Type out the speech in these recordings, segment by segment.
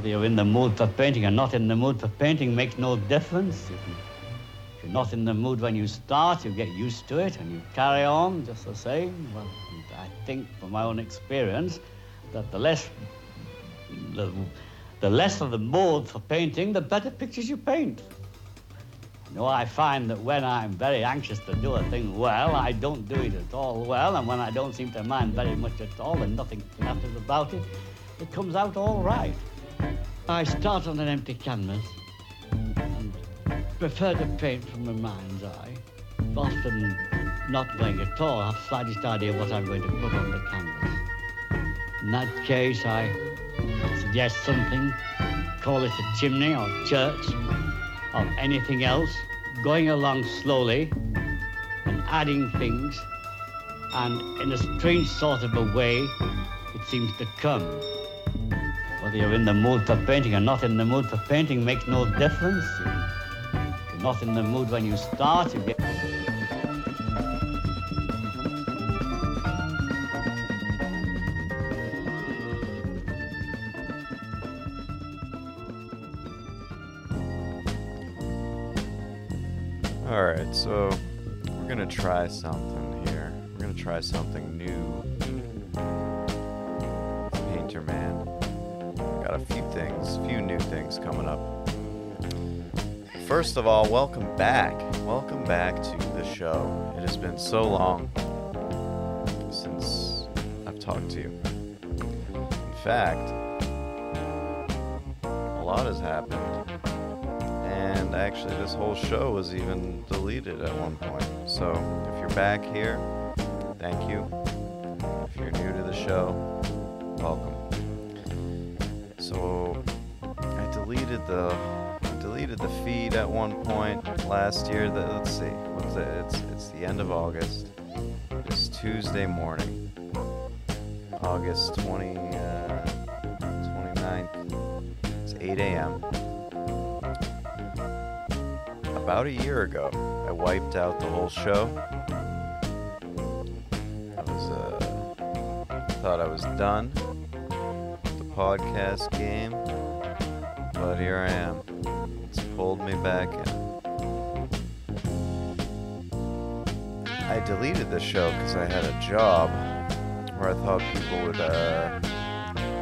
Whether you're in the mood for painting or not in the mood for painting makes no difference. If you- if you're not in the mood when you start, you get used to it and you carry on just the same. Well, I think from my own experience that the less the, the less of the mood for painting, the better pictures you paint. You know, I find that when I'm very anxious to do a thing well, I don't do it at all well, and when I don't seem to mind very much at all and nothing matters about it, it comes out all right. I start on an empty canvas and prefer to paint from the mind's eye, often not knowing at all, I have slightest idea what I'm going to put on the canvas. In that case, I suggest something, call it a chimney or church or anything else, going along slowly and adding things, and in a strange sort of a way, it seems to come. Whether you're in the mood for painting or not in the mood for painting makes no difference. You're not in the mood when you start, you get. All right, so we're gonna try something here. We're gonna try something new. First of all, welcome back. Welcome back to the show. It has been so long since I've talked to you. In fact, a lot has happened. And actually, this whole show was even deleted at one point. So, if you're back here, thank you. If you're new to the show, welcome. So, I deleted the deleted the feed at one point last year. That let's see, what's it? It's it's the end of August. It's Tuesday morning, August 20, uh, 29th. It's 8 a.m about a year ago, I wiped out the whole show. I was, uh, thought I was done with the podcast game, but here I am. Pulled me back in. I deleted the show because I had a job where I thought people would uh,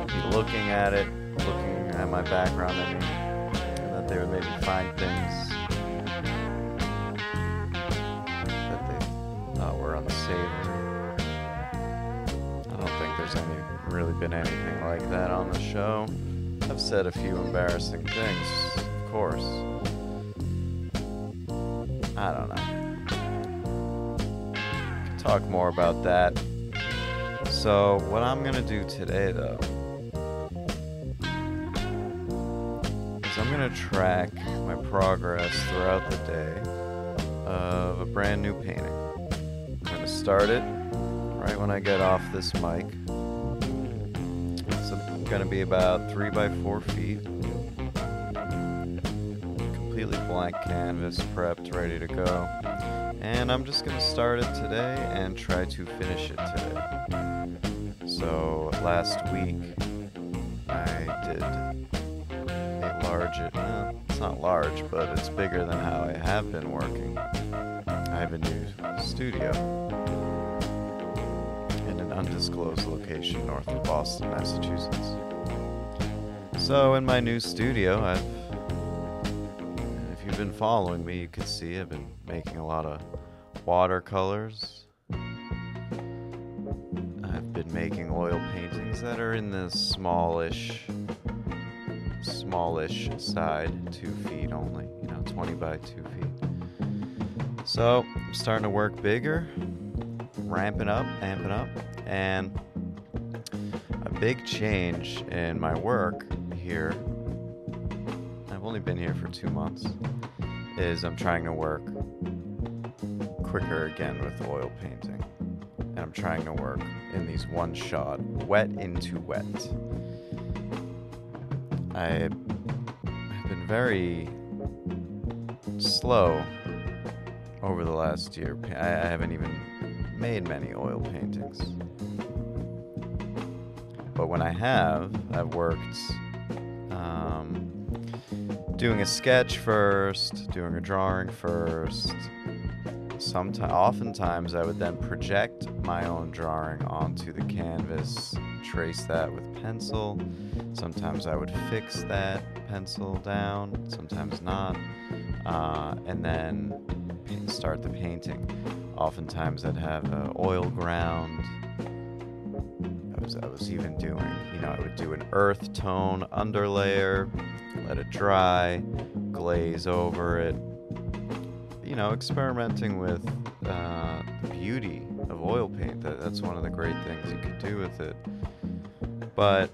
be looking at it, looking at my background, I and that they would maybe find things that they thought were unsavory. I don't think there's any really been anything like that on the show. I've said a few embarrassing things, course. I don't know. Talk more about that. So, what I'm gonna do today, though, is I'm gonna track my progress throughout the day of a brand new painting. I'm to start it right when I get off this mic. It's to be about 3 by 4 feet. Blank canvas, prepped, ready to go. And I'm just going to start it today and try to finish it today. So last week I did a large, uh, it's not large, but it's bigger than how I have been working. I have a new studio in an undisclosed location north of Boston, Massachusetts. So, in my new studio, I've, been following me, you can see I've been making a lot of watercolors. I've been making oil paintings that are in the smallish smallish side, two feet only, you know, 20 by two feet. So I'm starting to work bigger, ramping up, amping up, and a big change in my work here. Only been here for two months. Is I'm trying to work quicker again with oil painting, and I'm trying to work in these one shot, wet into wet. I have been very slow over the last year. I haven't even made many oil paintings. But when I have, I've worked Um, doing a sketch first, doing a drawing first. Sometimes, oftentimes, I would then project my own drawing onto the canvas, trace that with pencil. Sometimes I would fix that pencil down, sometimes not, uh, and then start the painting. Oftentimes, I'd have an oil ground. I was, even doing, you know, I would do an earth tone underlayer, let it dry, glaze over it. You know, experimenting with uh, the beauty of oil paint. That, that's one of the great things you could do with it. But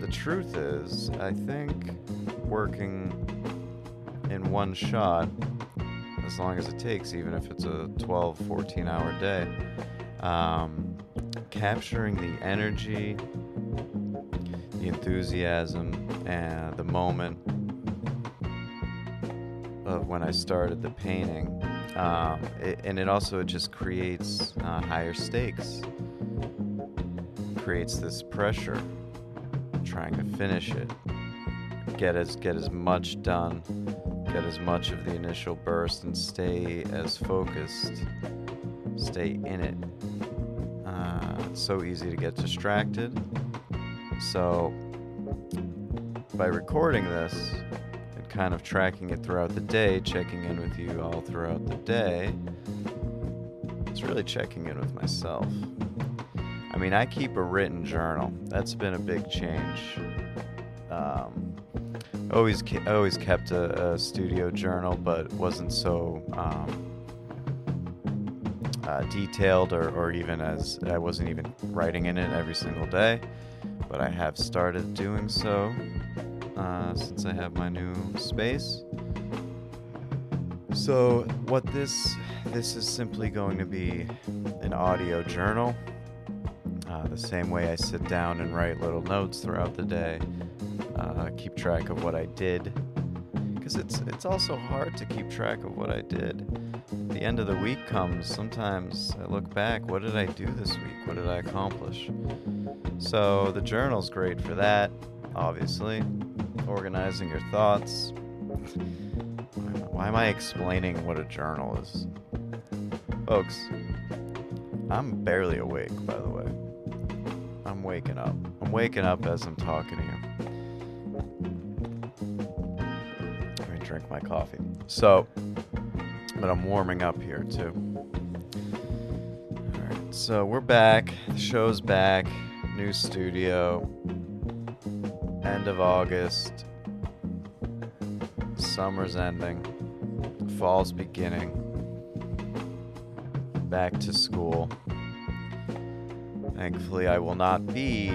the truth is, I think working in one shot, as long as it takes, even if it's a 12, 14 hour day, um, capturing the energy, the enthusiasm, and the moment of when I started the painting. Um, it, and it also just creates uh, higher stakes, creates this pressure, trying to finish it, get as get as much done, get as much of the initial burst, and stay as focused, stay in it. It's so easy to get distracted. So by recording this and kind of tracking it throughout the day, checking in with you all throughout the day, it's really checking in with myself. I mean, I keep a written journal. That's been a big change. Um, always, always kept a, a, studio journal, but wasn't so um, uh, detailed or, or even as I wasn't even writing in it every single day. But I have started doing so uh, since I have my new space. So what this this is simply going to be an audio journal. Uh, the same way I sit down and write little notes throughout the day, uh, keep track of what I did, because it's it's also hard to keep track of what I did. The end of the week comes. Sometimes I look back. What did I do this week? What did I accomplish? So the journal's great for that, obviously organizing your thoughts. Why am I explaining what a journal is? Folks, I'm barely awake, by the way. I'm waking up. I'm waking up as I'm talking to you. Drink my coffee. So, but I'm warming up here too. Alright, so we're back. The show's back. New studio end of August, summer's ending, fall's beginning, back to school. Thankfully, I will not be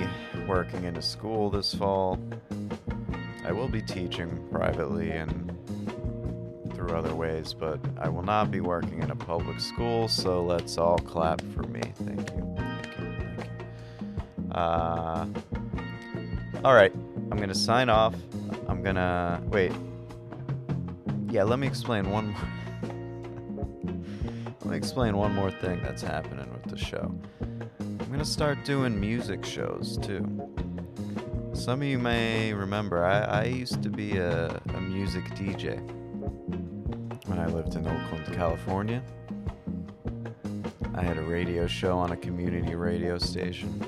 working in a school this fall. I will be teaching privately and through other ways, but I will not be working in a public school, so let's all clap for me. Thank you. Thank you. Thank you. Uh, all right. I'm gonna sign off. I'm gonna wait. Yeah, let me explain one more. let me explain one more thing that's happening with the show. I'm gonna start doing music shows too. Some of you may remember I, I used to be a, a music DJ when I lived in Oakland, California. I had a radio show on a community radio station.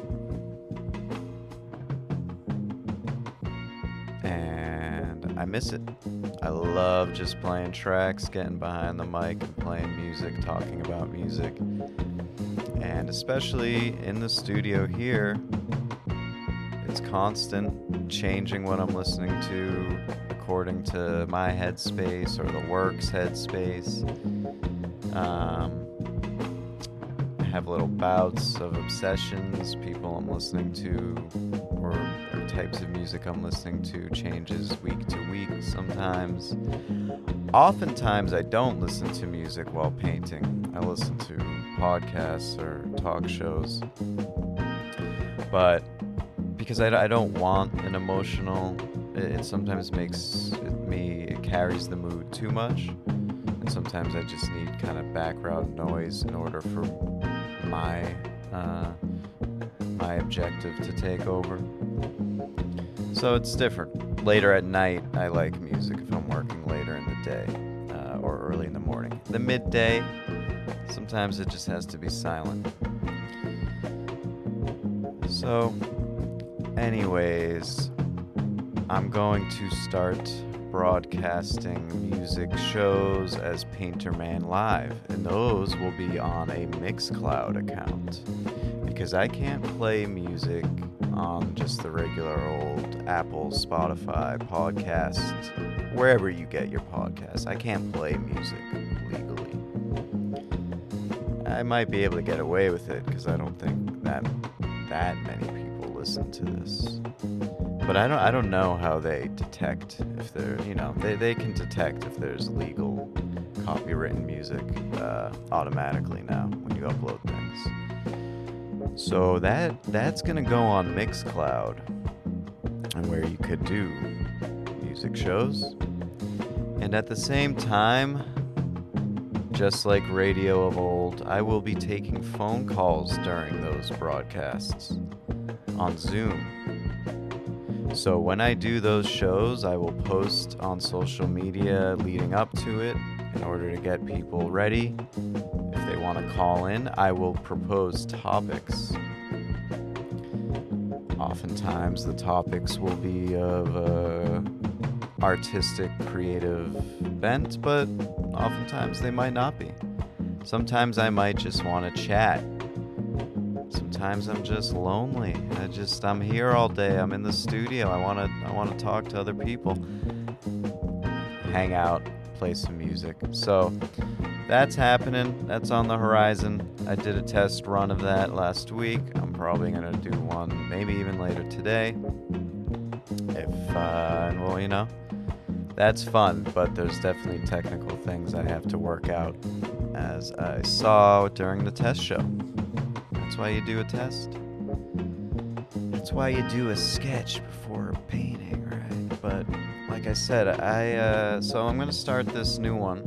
And I miss it. I love just playing tracks, getting behind the mic and playing music, talking about music. And especially in the studio here, it's constant changing what I'm listening to according to my headspace or the work's headspace. Um, I have little bouts of obsessions, people I'm listening to, or, or types of music I'm listening to changes week to week sometimes. Oftentimes, I don't listen to music while painting, I listen to podcasts or talk shows. But because I, I don't want an emotional, it, it sometimes makes me, it carries the mood too much. And sometimes I just need kind of background noise in order for my uh, my objective to take over. So it's different. later at night, I like music if I'm working later in the day uh, or early in the morning. The midday, sometimes it just has to be silent. So, anyways, I'm going to start broadcasting music shows as Painter Man Live, and those will be on a Mixcloud account because I can't play music on just the regular old Apple, Spotify, podcast, wherever you get your podcasts. I can't play music legally. I might be able to get away with it because I don't think that that many people listen to this. But I don't I don't know how they detect if they're you know they, they can detect if there's legal copywritten music uh, automatically now when you upload things. So that that's gonna go on Mixcloud and where you could do music shows. And at the same time, just like radio of old, I will be taking phone calls during those broadcasts on Zoom. So when I do those shows, I will post on social media leading up to it in order to get people ready. If they want to call in, I will propose topics. Oftentimes, the topics will be of a artistic, creative bent, but oftentimes they might not be. Sometimes I might just want to chat sometimes I'm just lonely. I just I'm here all day. I'm in the studio. I want to I want to talk to other people. Hang out, play some music. So that's happening. That's on the horizon. I did a test run of that last week. I'm probably going to do one maybe even later today. If uh well, you know, that's fun, but there's definitely technical things I have to work out as I saw during the test show. That's why you do a test. That's why you do a sketch before a painting, right? But like I said, I uh, so I'm gonna start this new one.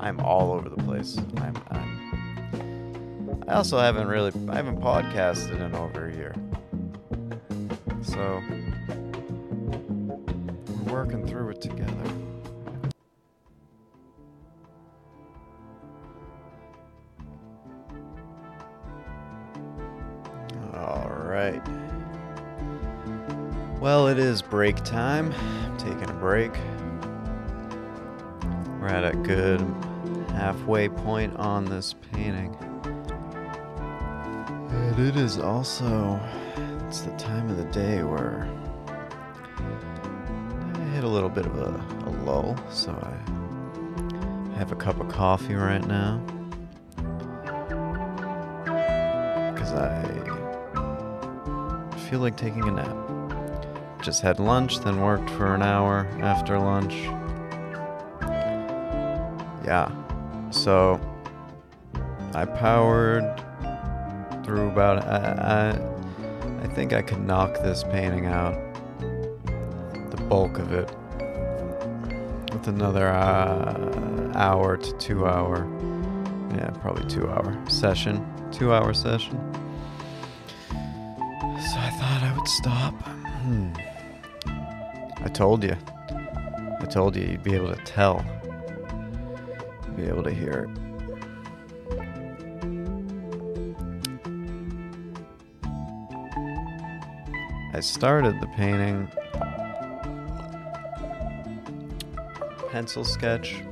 I'm all over the place. I'm, I'm I also haven't really I haven't podcasted in over a year. So we're working through it together. Right. Well, it is break time. I'm taking a break. We're at a good halfway point on this painting. And it is also it's the time of the day where I hit a little bit of a, a lull, so I have a cup of coffee right now. Because I feel like taking a nap. Just had lunch, then worked for an hour after lunch. Yeah. So I powered through about I, I I think I could knock this painting out the bulk of it with another uh, hour to 2 hour yeah, probably 2 hour session, 2 hour session. Hmm. I told you. I told you you'd be able to tell. You'd be able to hear it. I started the painting pencil sketch.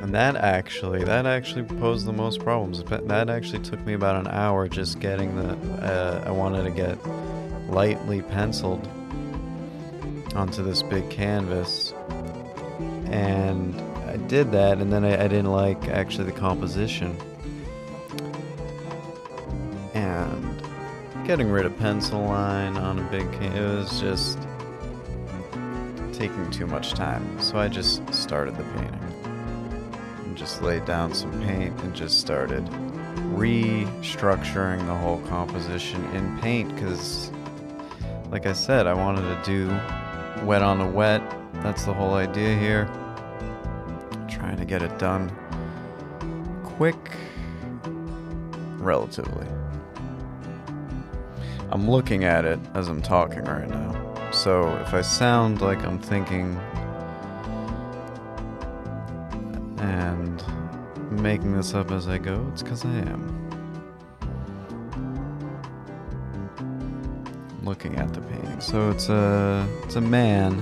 And that actually, that actually posed the most problems. That actually took me about an hour just getting the. Uh, I wanted to get lightly penciled onto this big canvas, and I did that, and then I, I didn't like actually the composition. And getting rid of pencil line on a big can- it was just taking too much time. So I just started the painting and just laid down some paint and just started restructuring the whole composition in paint because like I said, I wanted to do wet on a wet. That's the whole idea here. Trying to get it done quick, relatively. I'm looking at it as I'm talking right now. So if I sound like I'm thinking and making this up as I go, it's because I am. Looking at the painting. So it's a it's a man.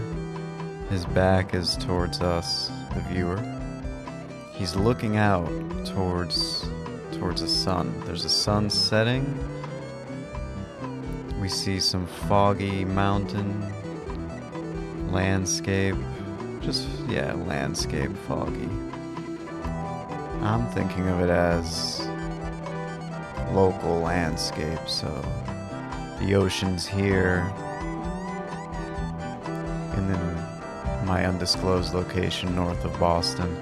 His back is towards us, the viewer. He's looking out towards towards the sun. There's a sun setting. We see some foggy mountain landscape. Just yeah, landscape foggy. I'm thinking of it as local landscape, so the ocean's here. And then my undisclosed location north of Boston.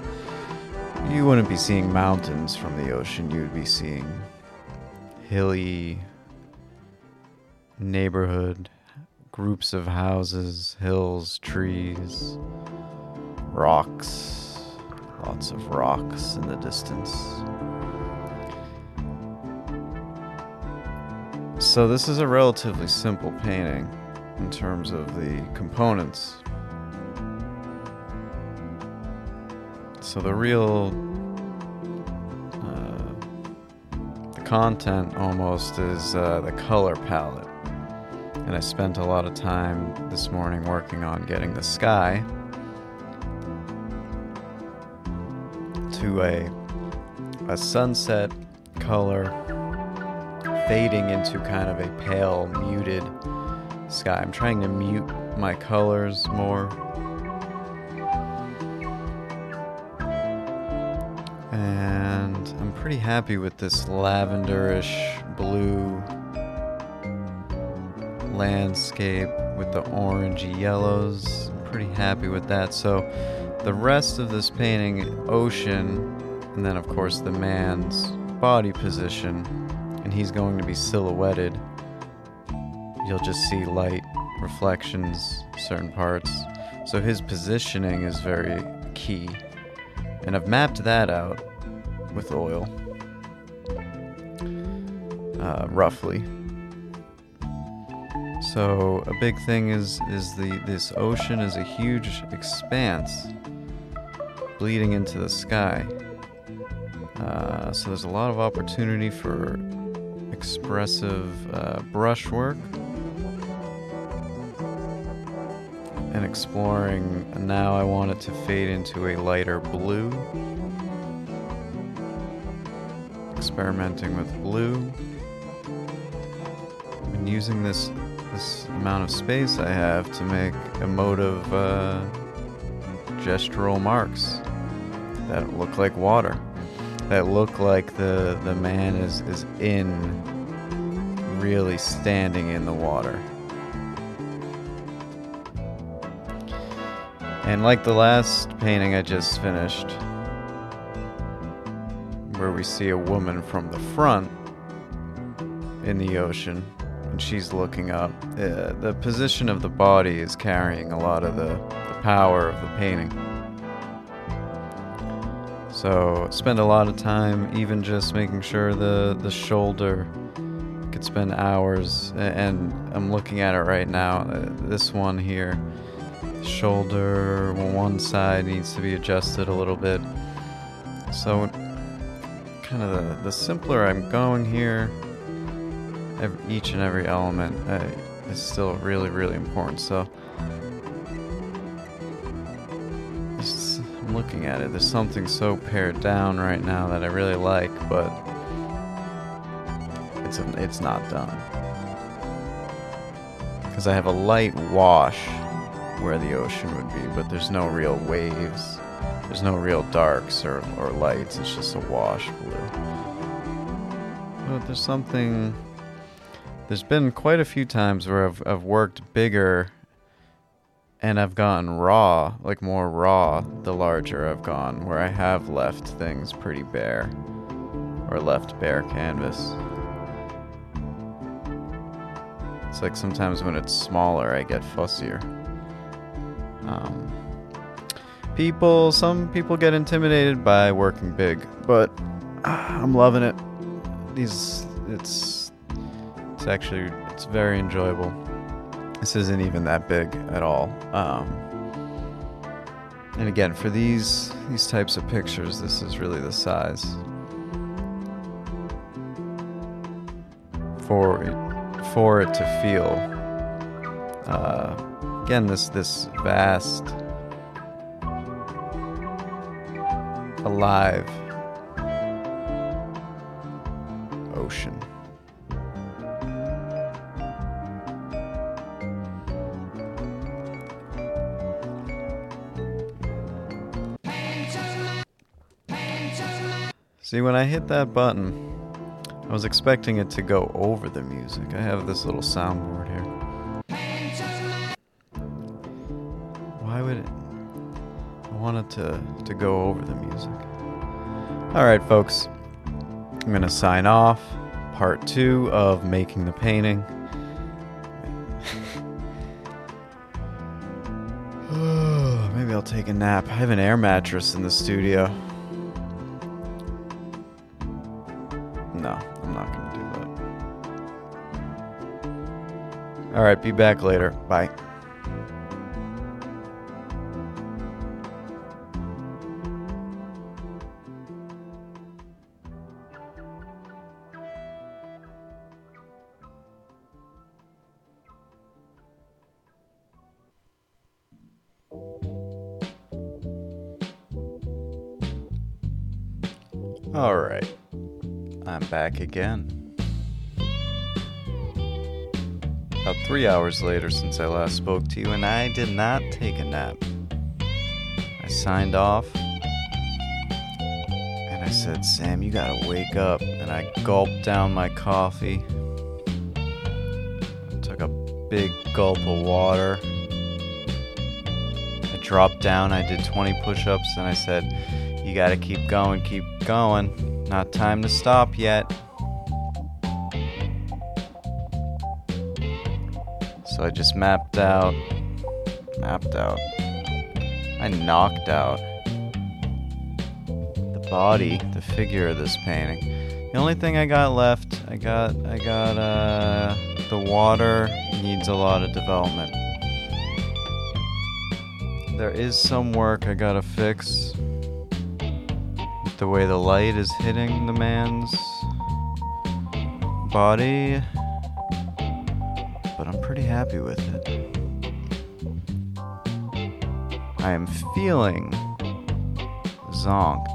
You wouldn't be seeing mountains from the ocean, you would be seeing hilly neighborhood, groups of houses, hills, trees, rocks Lots of rocks in the distance. So, this is a relatively simple painting in terms of the components. So, the real. Uh, the content almost is uh, the color palette. And I spent a lot of time this morning working on getting the sky to a a sunset color fading into kind of a pale muted sky. I'm trying to mute my colors more. And I'm pretty happy with this lavenderish blue landscape with the orangey yellows. I'm pretty happy with that. So the rest of this painting, ocean, and then of course the man's body position, and he's going to be silhouetted. You'll just see light reflections, certain parts. So his positioning is very key. And I've mapped that out with oil, uh, roughly. So a big thing is is the this ocean is a huge expanse bleeding into the sky. Uh, so there's a lot of opportunity for expressive uh, brushwork and exploring. Now I want it to fade into a lighter blue. Experimenting with blue and using this this amount of space I have to make emotive uh, gestural marks that look like water, that look like the the man is is in, really standing in the water. And like the last painting I just finished, where we see a woman from the front in the ocean, and she's looking up, uh, the position of the body is carrying a lot of the, the power of the painting. So spend a lot of time even just making sure the the shoulder could spend hours and I'm looking at it right now. Uh, this one here shoulder one side needs to be adjusted a little bit. So kind of the, the simpler I'm going here every, each and every element uh, is still really really important. So looking at it. There's something so pared down right now that I really like, but it's it's not done. Because I have a light wash where the ocean would be, but there's no real waves. There's no real darks or, or lights. It's just a wash blue. But there's something. There's been quite a few times where I've, I've worked bigger and I've gotten raw, like more raw, the larger I've gone, where I have left things pretty bare, or left bare canvas. It's like sometimes when it's smaller, I get fussier. Um, people, some people get intimidated by working big, but uh, I'm loving it. These, it's, it's actually, it's very enjoyable. This isn't even that big at all. Um, and again, for these these types of pictures, this is really the size. For it, for it to feel, uh, again, this this vast, alive ocean. See, when I hit that button, I was expecting it to go over the music. I have this little soundboard here. Why would it? I wanted to, to go over the music. Alright, folks. I'm going to sign off. Part two of making the painting. Maybe I'll take a nap. I have an air mattress in the studio. All right, be back later. Bye. All right. I'm back again. Three hours later since I last spoke to you, and I did not take a nap. I signed off, and I said, Sam, you gotta wake up. And I gulped down my coffee, I took a big gulp of water. I dropped down, I did 20 push ups, and I said, You gotta keep going, keep going. Not time to stop yet. So I just mapped out, mapped out. I knocked out the body, the figure of this painting. The only thing I got left, I got, I got, uh, the water needs a lot of development. There is some work I gotta fix the way the light is hitting the man's body, happy with it. I am feeling zonked.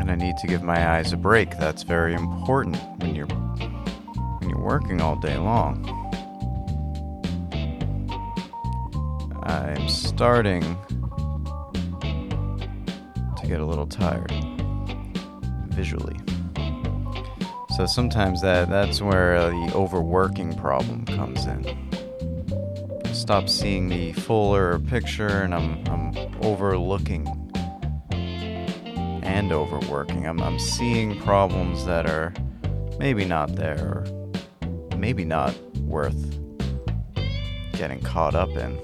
And I need to give my eyes a break. That's very important when you're when you're working all day long. I'm starting to get a little tired visually. So sometimes that that's where the overworking problem comes in. Stop seeing the fuller picture, and I'm I'm overlooking and overworking. I'm I'm seeing problems that are maybe not there, or maybe not worth getting caught up in.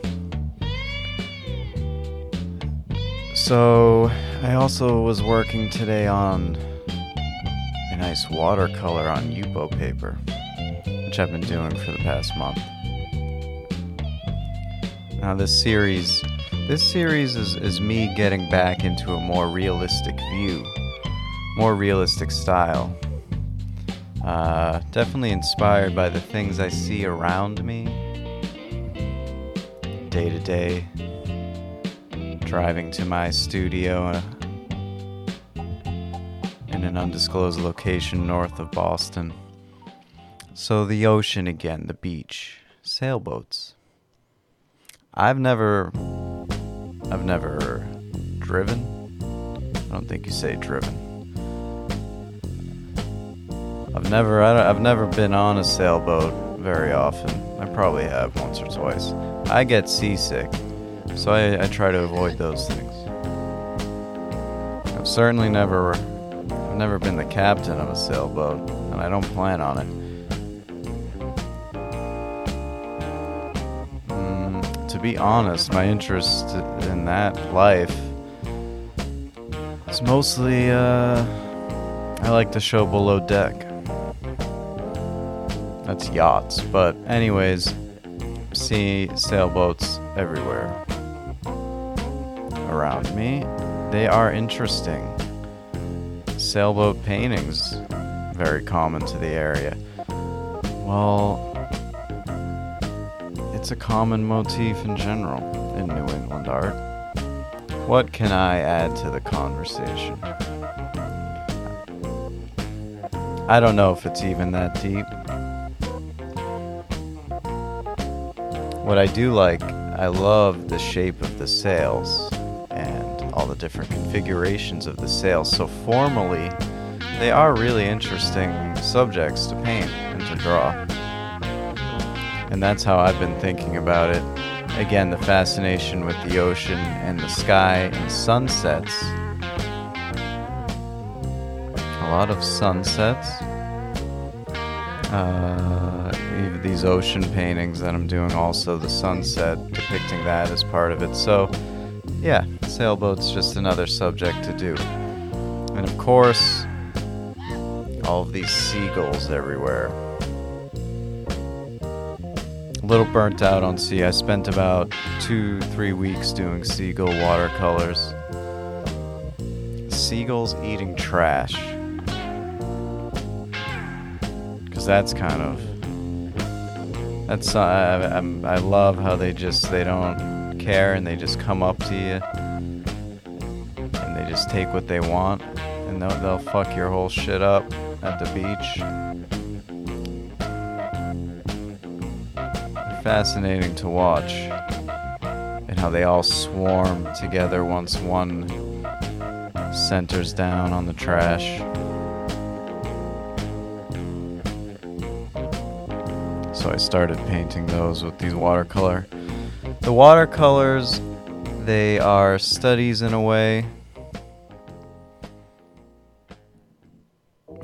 So I also was working today on nice watercolor on Yupo paper, which I've been doing for the past month. Now this series, this series is, is me getting back into a more realistic view, more realistic style. Uh, definitely inspired by the things I see around me, day to day driving to my studio uh, in an undisclosed location north of Boston. So, the ocean again, the beach, sailboats. I've never. I've never driven. I don't think you say driven. I've never I have never been on a sailboat very often. I probably have once or twice. I get seasick so I, I try to avoid those things. I've certainly never, I've never been the captain of a sailboat, and I don't plan on it. Mm, to be honest, my interest in that life is mostly, uh, I like the show Below Deck. That's yachts. But, anyways, see sailboats everywhere around me. They are interesting. Sailboat paintings, very common to the area. Well, it's a common motif in general in New England art. What can I add to the conversation? I don't know if it's even that deep. What I do like, I love the shape of the sails the different configurations of the sails. So, formally, they are really interesting subjects to paint and to draw. And that's how I've been thinking about it. Again, the fascination with the ocean and the sky and sunsets. A lot of sunsets. Uh, these ocean paintings that I'm doing, also the sunset, depicting that as part of it. So, yeah, sailboat's just another subject to do. And of course, all of these seagulls everywhere. A little burnt out on sea. I spent about two, three weeks doing seagull watercolors. Seagulls eating trash because that's kind of that's I, I'm, I love how they just they don't care and they just come up to you and they just take what they want and they'll, they'll fuck your whole shit up at the beach. Fascinating to watch and how they all swarm together once one centers down on the trash. so I started painting those with these watercolor. The watercolors, they are studies in a way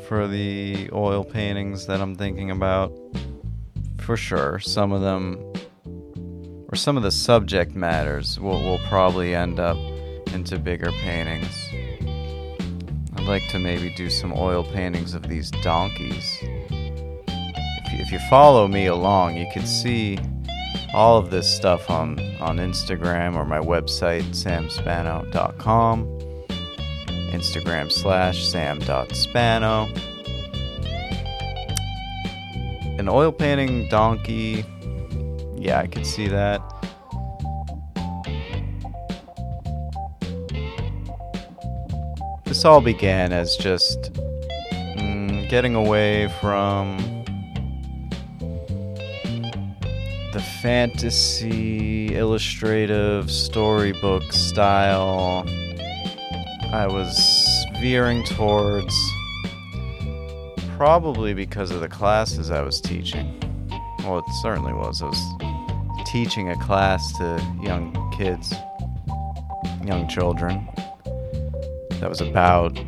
for the oil paintings that I'm thinking about. For sure, some of them, or some of the subject matters, will, will probably end up into bigger paintings. I'd like to maybe do some oil paintings of these donkeys if you follow me along, you can see all of this stuff on, on Instagram or my website, samspano.com, Instagram slash sam.spano. An oil painting donkey, yeah, I could see that. This all began as just mm, getting away from fantasy illustrative storybook style I was veering towards probably because of the classes I was teaching. Well, it certainly was. I was teaching a class to young kids, young children, that was about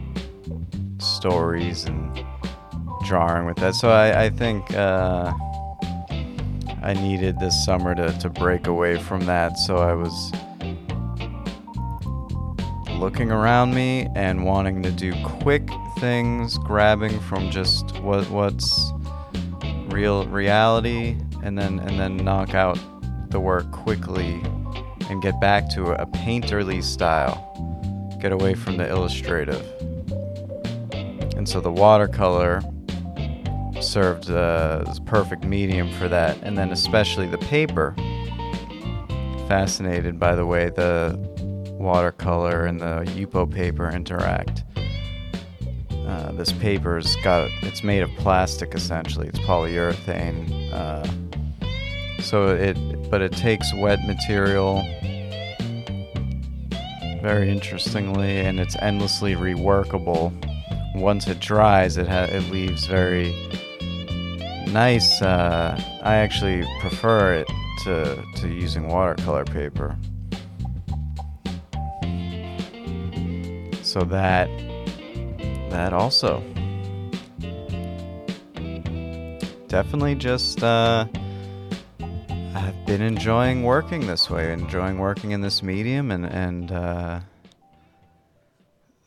stories and drawing with that. So I, I think. Uh, I needed this summer to, to break away from that. So I was looking around me and wanting to do quick things, grabbing from just what what's real reality and then and then knock out the work quickly and get back to a painterly style. Get away from the illustrative. And so the watercolor served uh, as perfect medium for that. And then especially the paper. Fascinated by the way the watercolor and the Yupo paper interact. Uh, this paper's got it's made of plastic essentially. It's polyurethane. Uh, so it but it takes wet material very interestingly and it's endlessly reworkable once it dries it ha- it leaves very nice. Uh, I actually prefer it to, to using watercolor paper. So that that also definitely just uh, I've been enjoying working this way, enjoying working in this medium, and and uh,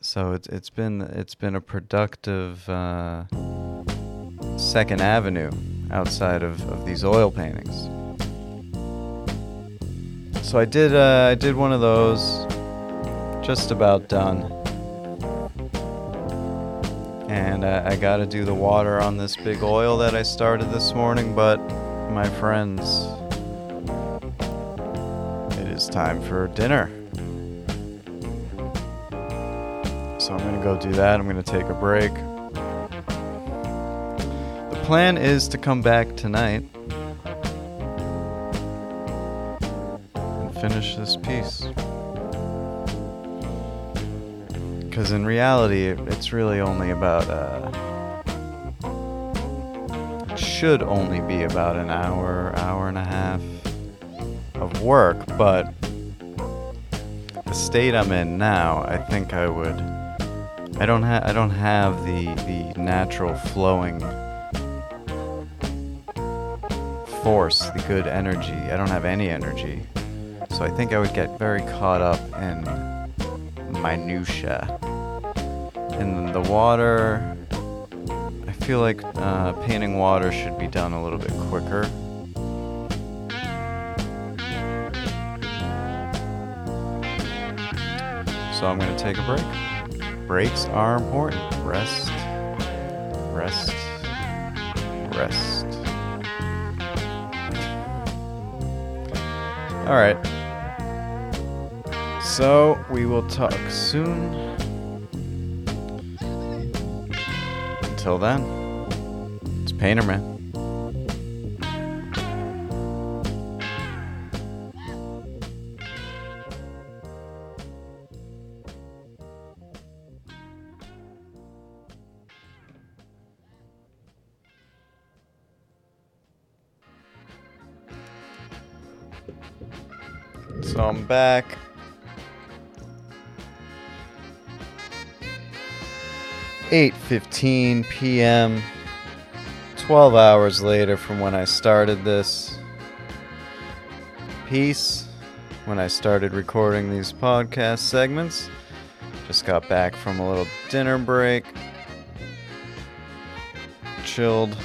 so it's it's been it's been a productive. Uh, Second Avenue, outside of, of these oil paintings. So I did uh, I did one of those, just about done, and uh, I got to do the water on this big oil that I started this morning. But my friends, it is time for dinner. So I'm gonna go do that. I'm gonna take a break. Plan is to come back tonight and finish this piece. Because in reality, it's really only about, uh, it should only be about an hour, hour and a half of work, but the state I'm in now, I think I would. I don't have I don't have the the natural flowing force, the good energy. I don't have any energy. So I think I would get very caught up in minutia. And the water I feel like uh, painting water should be done a little bit quicker. So I'm going to take a break. Breaks are important. Rest, rest, rest. All right. So we will talk soon. Until then, it's Painter Man. Back. Eight fifteen p.m. Twelve hours later from when I started this piece, when I started recording these podcast segments. Just got back from a little dinner break. Chilled.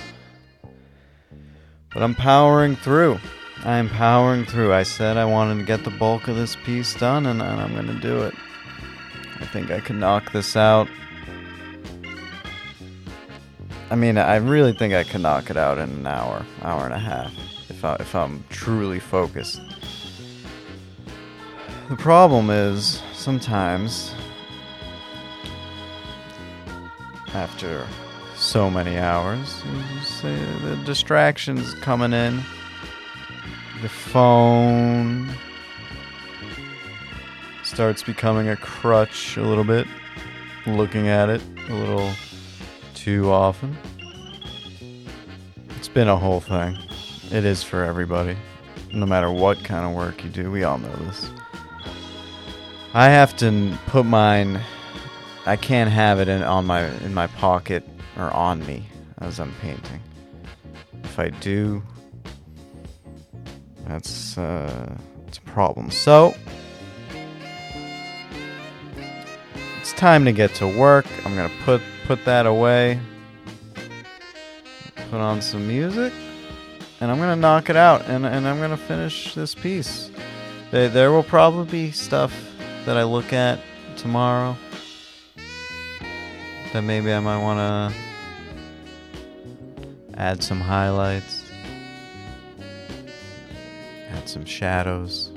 But I'm powering through. I'm powering through. I said I wanted to get the bulk of this piece done, and, I'm to do it. I think I can knock this out. I mean, I really think I can knock it out in an hour, hour and a half, if, I, if I'm truly focused. The problem is, sometimes, after so many hours, the distractions coming in the phone starts becoming a crutch a little bit, looking at it a little too often. It's been a whole thing. It is for everybody. No matter what kind of work you do, we all know this. I have to put mine I can't have it in on my in my pocket or on me as I'm painting. If I do, that's uh, it's a problem. So it's time to get to work. I'm gonna put put that away. Put on some music, and I'm gonna knock it out, and and I'm gonna finish this piece. There, there will probably be stuff that I look at tomorrow that maybe I might want to add some highlights some shadows.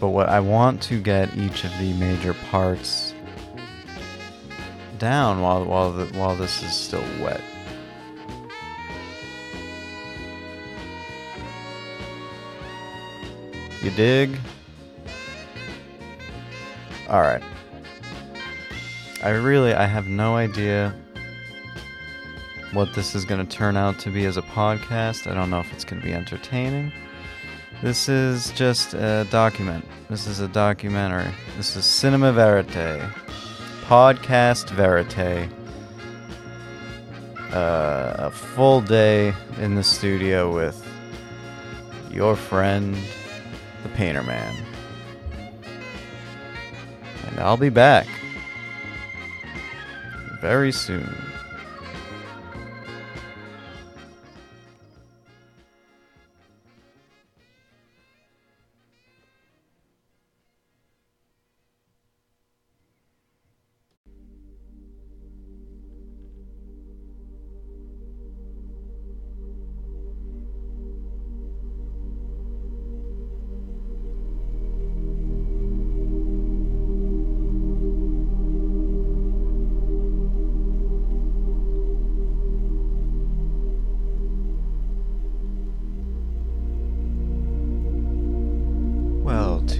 But what I want to get each of the major parts down while while the, while this is still wet. You dig? All right. I really I have no idea what this is going to turn out to be as a podcast. I don't know if it's going to be entertaining. This is just a document. This is a documentary. This is Cinema Verite. Podcast Verite. Uh, a full day in the studio with your friend, the Painter Man. And I'll be back very soon.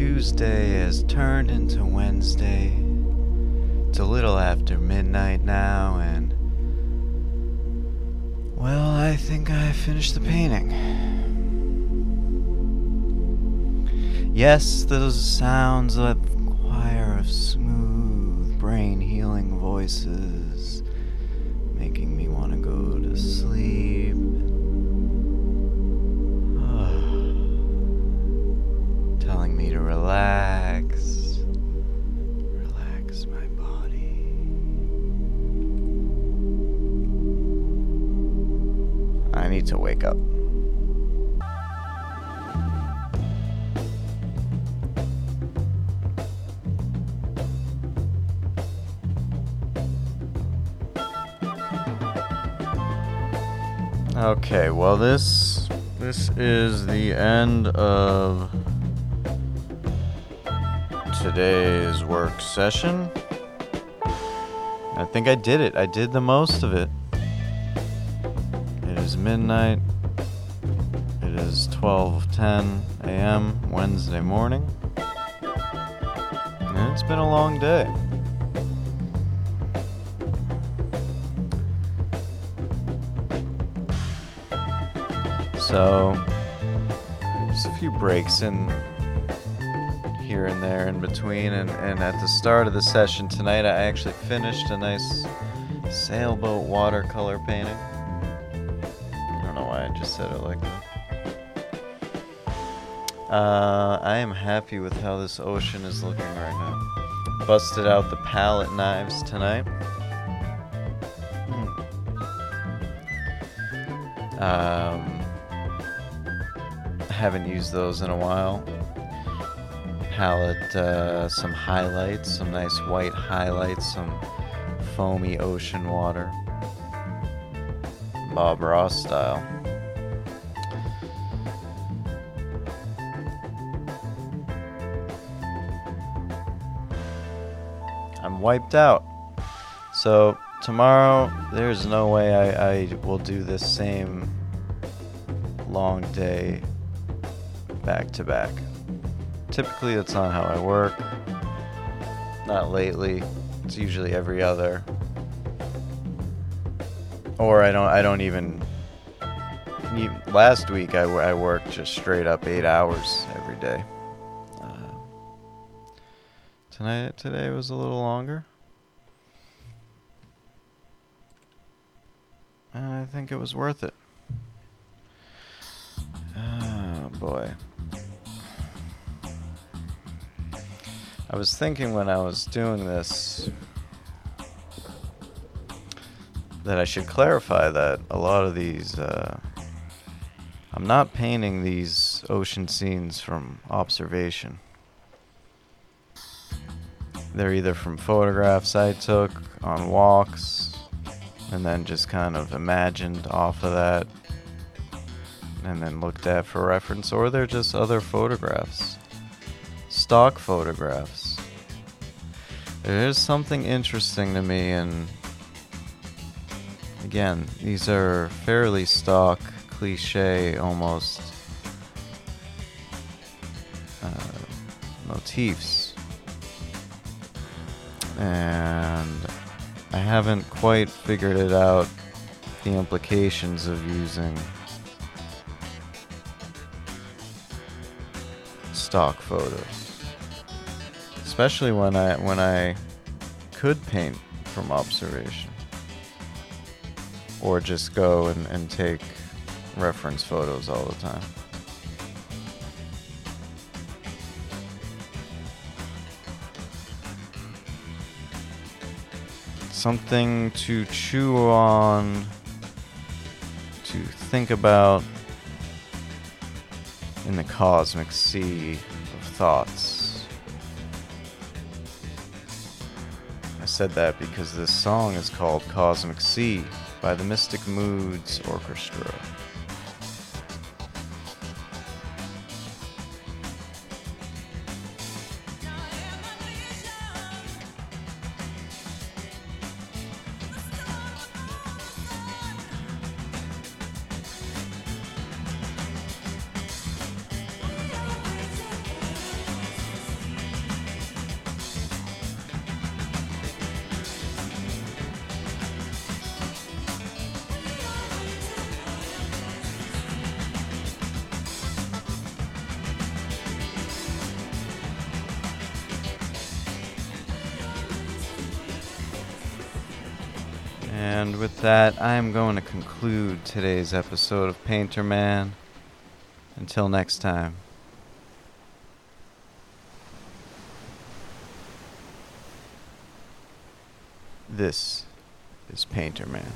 Tuesday has turned into Wednesday. It's a little after midnight now, and. Well, I think I finished the painting. Yes, those sounds of Okay, well this this is the end of today's work session. I think I did it. I did the most of it. It is midnight. It is 12:10 a.m. Wednesday morning. And it's been a long day. So, just a few breaks in here and there in between. And, and at the start of the session tonight, I actually finished a nice sailboat watercolor painting. I don't know why I just said it like that. Uh, I am happy with how this ocean is looking right now. Busted out the palette knives tonight. Hmm. Um, haven't used those in a while. Palette, uh, some highlights, some nice white highlights, some foamy ocean water. Bob Ross style. I'm wiped out. So, tomorrow, there's no way I, I will do this same long day back to back. Typically, that's not how I work. Not lately. It's usually every other. Or I don't. I don't even. Last week I, I worked just straight up eight hours every day. Uh, tonight today was a little longer. And I think it was worth it. Oh boy. I was thinking when I was doing this that I should clarify that a lot of these, uh, I'm not painting these ocean scenes from observation. They're either from photographs I took on walks and then just kind of imagined off of that and then looked at for reference, or they're just other photographs stock photographs. There is something interesting to me, and again, these are fairly stock, cliche almost uh, motifs. And I haven't quite figured it out the implications of using stock photos especially when I when I could paint from observation or just go and, and take reference photos all the time. Something to chew on, to think about in the cosmic sea of thoughts. Said that because this song is called Cosmic Sea by the Mystic Moods Orchestra. That, I am going to conclude today's episode of Painter Man. Until next time. This is Painter Man.